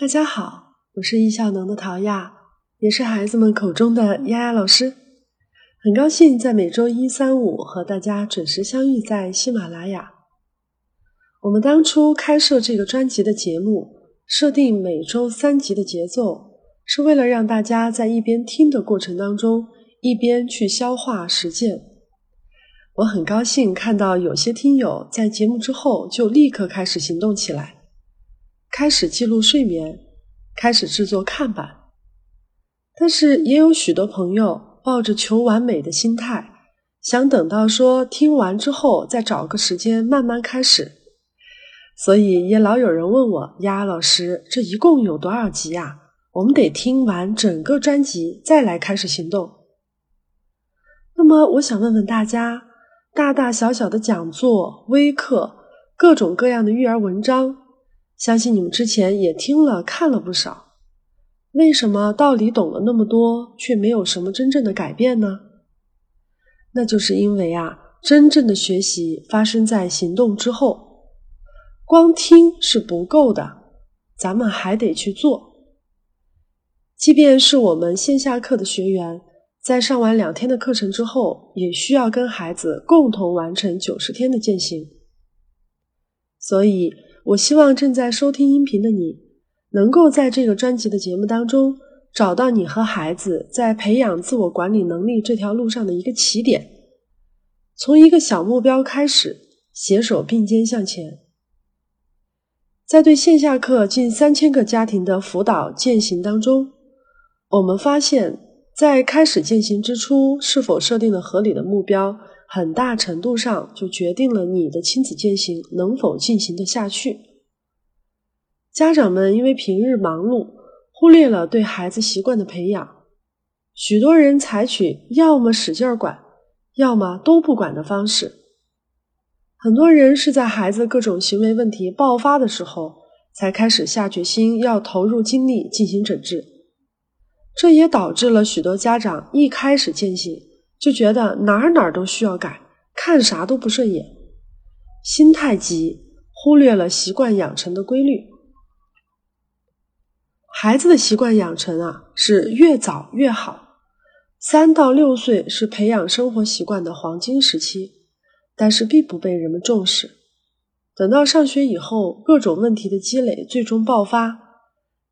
大家好，我是易效能的陶亚，也是孩子们口中的丫丫老师。很高兴在每周一、三、五和大家准时相遇在喜马拉雅。我们当初开设这个专辑的节目，设定每周三集的节奏，是为了让大家在一边听的过程当中，一边去消化实践。我很高兴看到有些听友在节目之后就立刻开始行动起来。开始记录睡眠，开始制作看板，但是也有许多朋友抱着求完美的心态，想等到说听完之后再找个时间慢慢开始。所以也老有人问我：“呀，老师，这一共有多少集呀？我们得听完整个专辑再来开始行动。”那么我想问问大家，大大小小的讲座、微课，各种各样的育儿文章。相信你们之前也听了看了不少，为什么道理懂了那么多，却没有什么真正的改变呢？那就是因为啊，真正的学习发生在行动之后，光听是不够的，咱们还得去做。即便是我们线下课的学员，在上完两天的课程之后，也需要跟孩子共同完成九十天的践行，所以。我希望正在收听音频的你，能够在这个专辑的节目当中，找到你和孩子在培养自我管理能力这条路上的一个起点，从一个小目标开始，携手并肩向前。在对线下课近三千个家庭的辅导践行当中，我们发现，在开始践行之初，是否设定了合理的目标？很大程度上就决定了你的亲子践行能否进行的下去。家长们因为平日忙碌，忽略了对孩子习惯的培养，许多人采取要么使劲管，要么都不管的方式。很多人是在孩子各种行为问题爆发的时候，才开始下决心要投入精力进行整治。这也导致了许多家长一开始践行。就觉得哪儿哪儿都需要改，看啥都不顺眼，心太急，忽略了习惯养成的规律。孩子的习惯养成啊，是越早越好。三到六岁是培养生活习惯的黄金时期，但是并不被人们重视。等到上学以后，各种问题的积累最终爆发，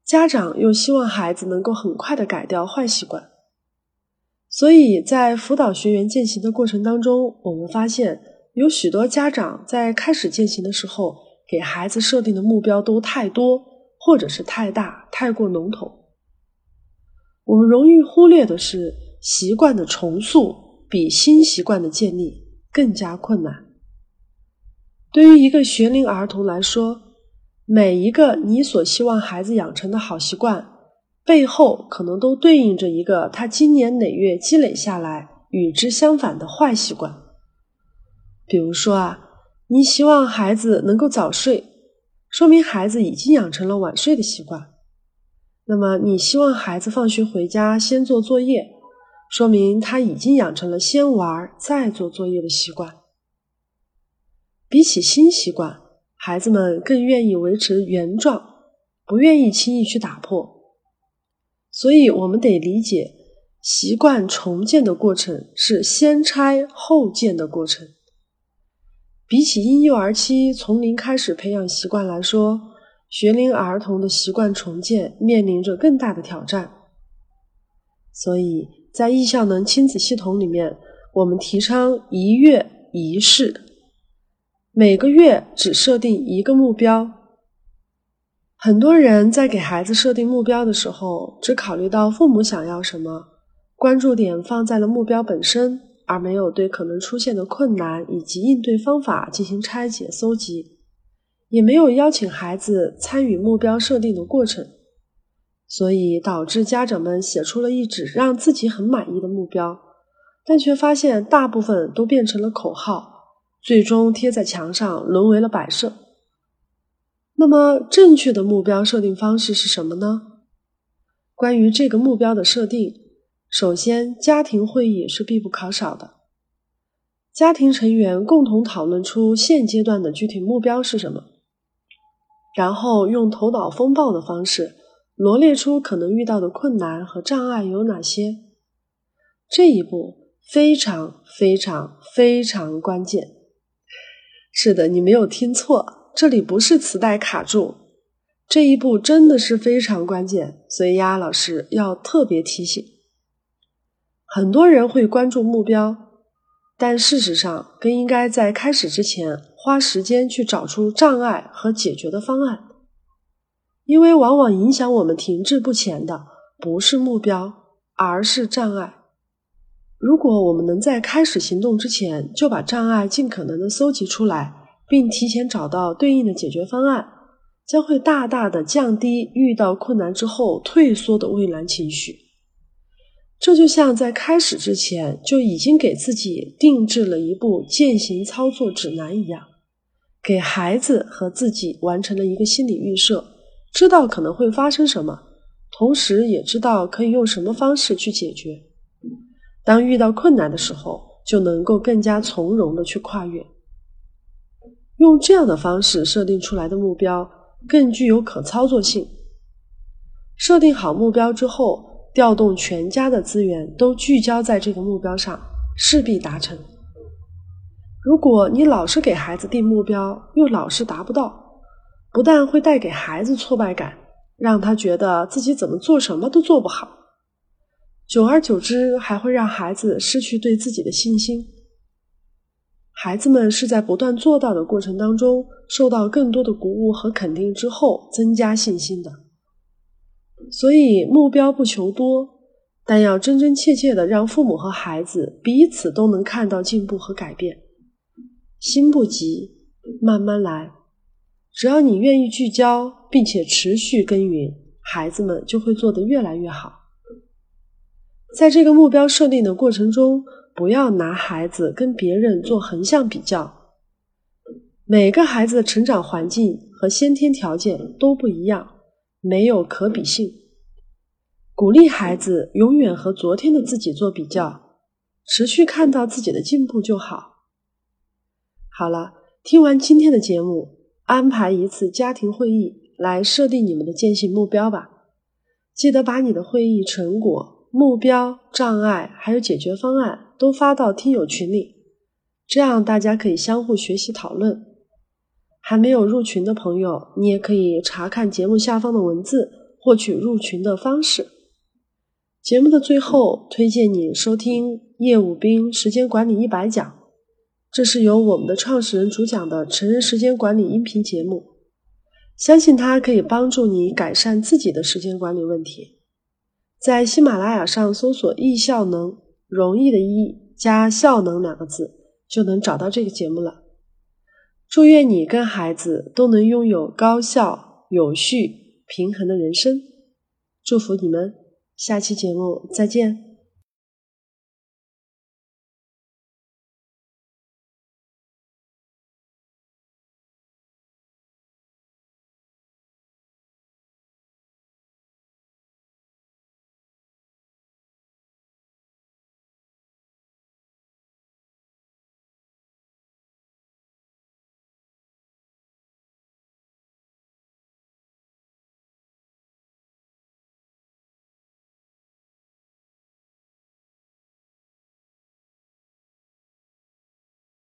家长又希望孩子能够很快的改掉坏习惯。所以在辅导学员践行的过程当中，我们发现有许多家长在开始践行的时候，给孩子设定的目标都太多，或者是太大、太过笼统。我们容易忽略的是，习惯的重塑比新习惯的建立更加困难。对于一个学龄儿童来说，每一个你所希望孩子养成的好习惯。背后可能都对应着一个他今年哪月积累下来与之相反的坏习惯。比如说啊，你希望孩子能够早睡，说明孩子已经养成了晚睡的习惯。那么你希望孩子放学回家先做作业，说明他已经养成了先玩再做作业的习惯。比起新习惯，孩子们更愿意维持原状，不愿意轻易去打破。所以，我们得理解，习惯重建的过程是先拆后建的过程。比起婴幼儿期从零开始培养习惯来说，学龄儿童的习惯重建面临着更大的挑战。所以在易效能亲子系统里面，我们提倡一月一事，每个月只设定一个目标。很多人在给孩子设定目标的时候，只考虑到父母想要什么，关注点放在了目标本身，而没有对可能出现的困难以及应对方法进行拆解搜集，也没有邀请孩子参与目标设定的过程，所以导致家长们写出了一纸让自己很满意的目标，但却发现大部分都变成了口号，最终贴在墙上沦为了摆设。那么，正确的目标设定方式是什么呢？关于这个目标的设定，首先，家庭会议是必不可少的。家庭成员共同讨论出现阶段的具体目标是什么。然后用头脑风暴的方式罗列出可能遇到的困难和障碍有哪些。这一步非常非常非常关键。是的，你没有听错，这里不是磁带卡住。这一步真的是非常关键，所以丫丫老师要特别提醒。很多人会关注目标，但事实上更应该在开始之前花时间去找出障碍和解决的方案，因为往往影响我们停滞不前的不是目标，而是障碍。如果我们能在开始行动之前就把障碍尽可能的搜集出来，并提前找到对应的解决方案，将会大大的降低遇到困难之后退缩的畏难情绪。这就像在开始之前就已经给自己定制了一部践行操作指南一样，给孩子和自己完成了一个心理预设，知道可能会发生什么，同时也知道可以用什么方式去解决。当遇到困难的时候，就能够更加从容的去跨越。用这样的方式设定出来的目标更具有可操作性。设定好目标之后，调动全家的资源都聚焦在这个目标上，势必达成。如果你老是给孩子定目标，又老是达不到，不但会带给孩子挫败感，让他觉得自己怎么做什么都做不好。久而久之，还会让孩子失去对自己的信心。孩子们是在不断做到的过程当中，受到更多的鼓舞和肯定之后，增加信心的。所以，目标不求多，但要真真切切的让父母和孩子彼此都能看到进步和改变。心不急，慢慢来。只要你愿意聚焦，并且持续耕耘，孩子们就会做得越来越好。在这个目标设定的过程中，不要拿孩子跟别人做横向比较。每个孩子的成长环境和先天条件都不一样，没有可比性。鼓励孩子永远和昨天的自己做比较，持续看到自己的进步就好。好了，听完今天的节目，安排一次家庭会议来设定你们的践行目标吧。记得把你的会议成果。目标、障碍还有解决方案都发到听友群里，这样大家可以相互学习讨论。还没有入群的朋友，你也可以查看节目下方的文字，获取入群的方式。节目的最后，推荐你收听叶武斌时间管理一百讲，这是由我们的创始人主讲的成人时间管理音频节目，相信它可以帮助你改善自己的时间管理问题。在喜马拉雅上搜索“易效能”，容易的“易”加“效能”两个字，就能找到这个节目了。祝愿你跟孩子都能拥有高效、有序、平衡的人生。祝福你们，下期节目再见。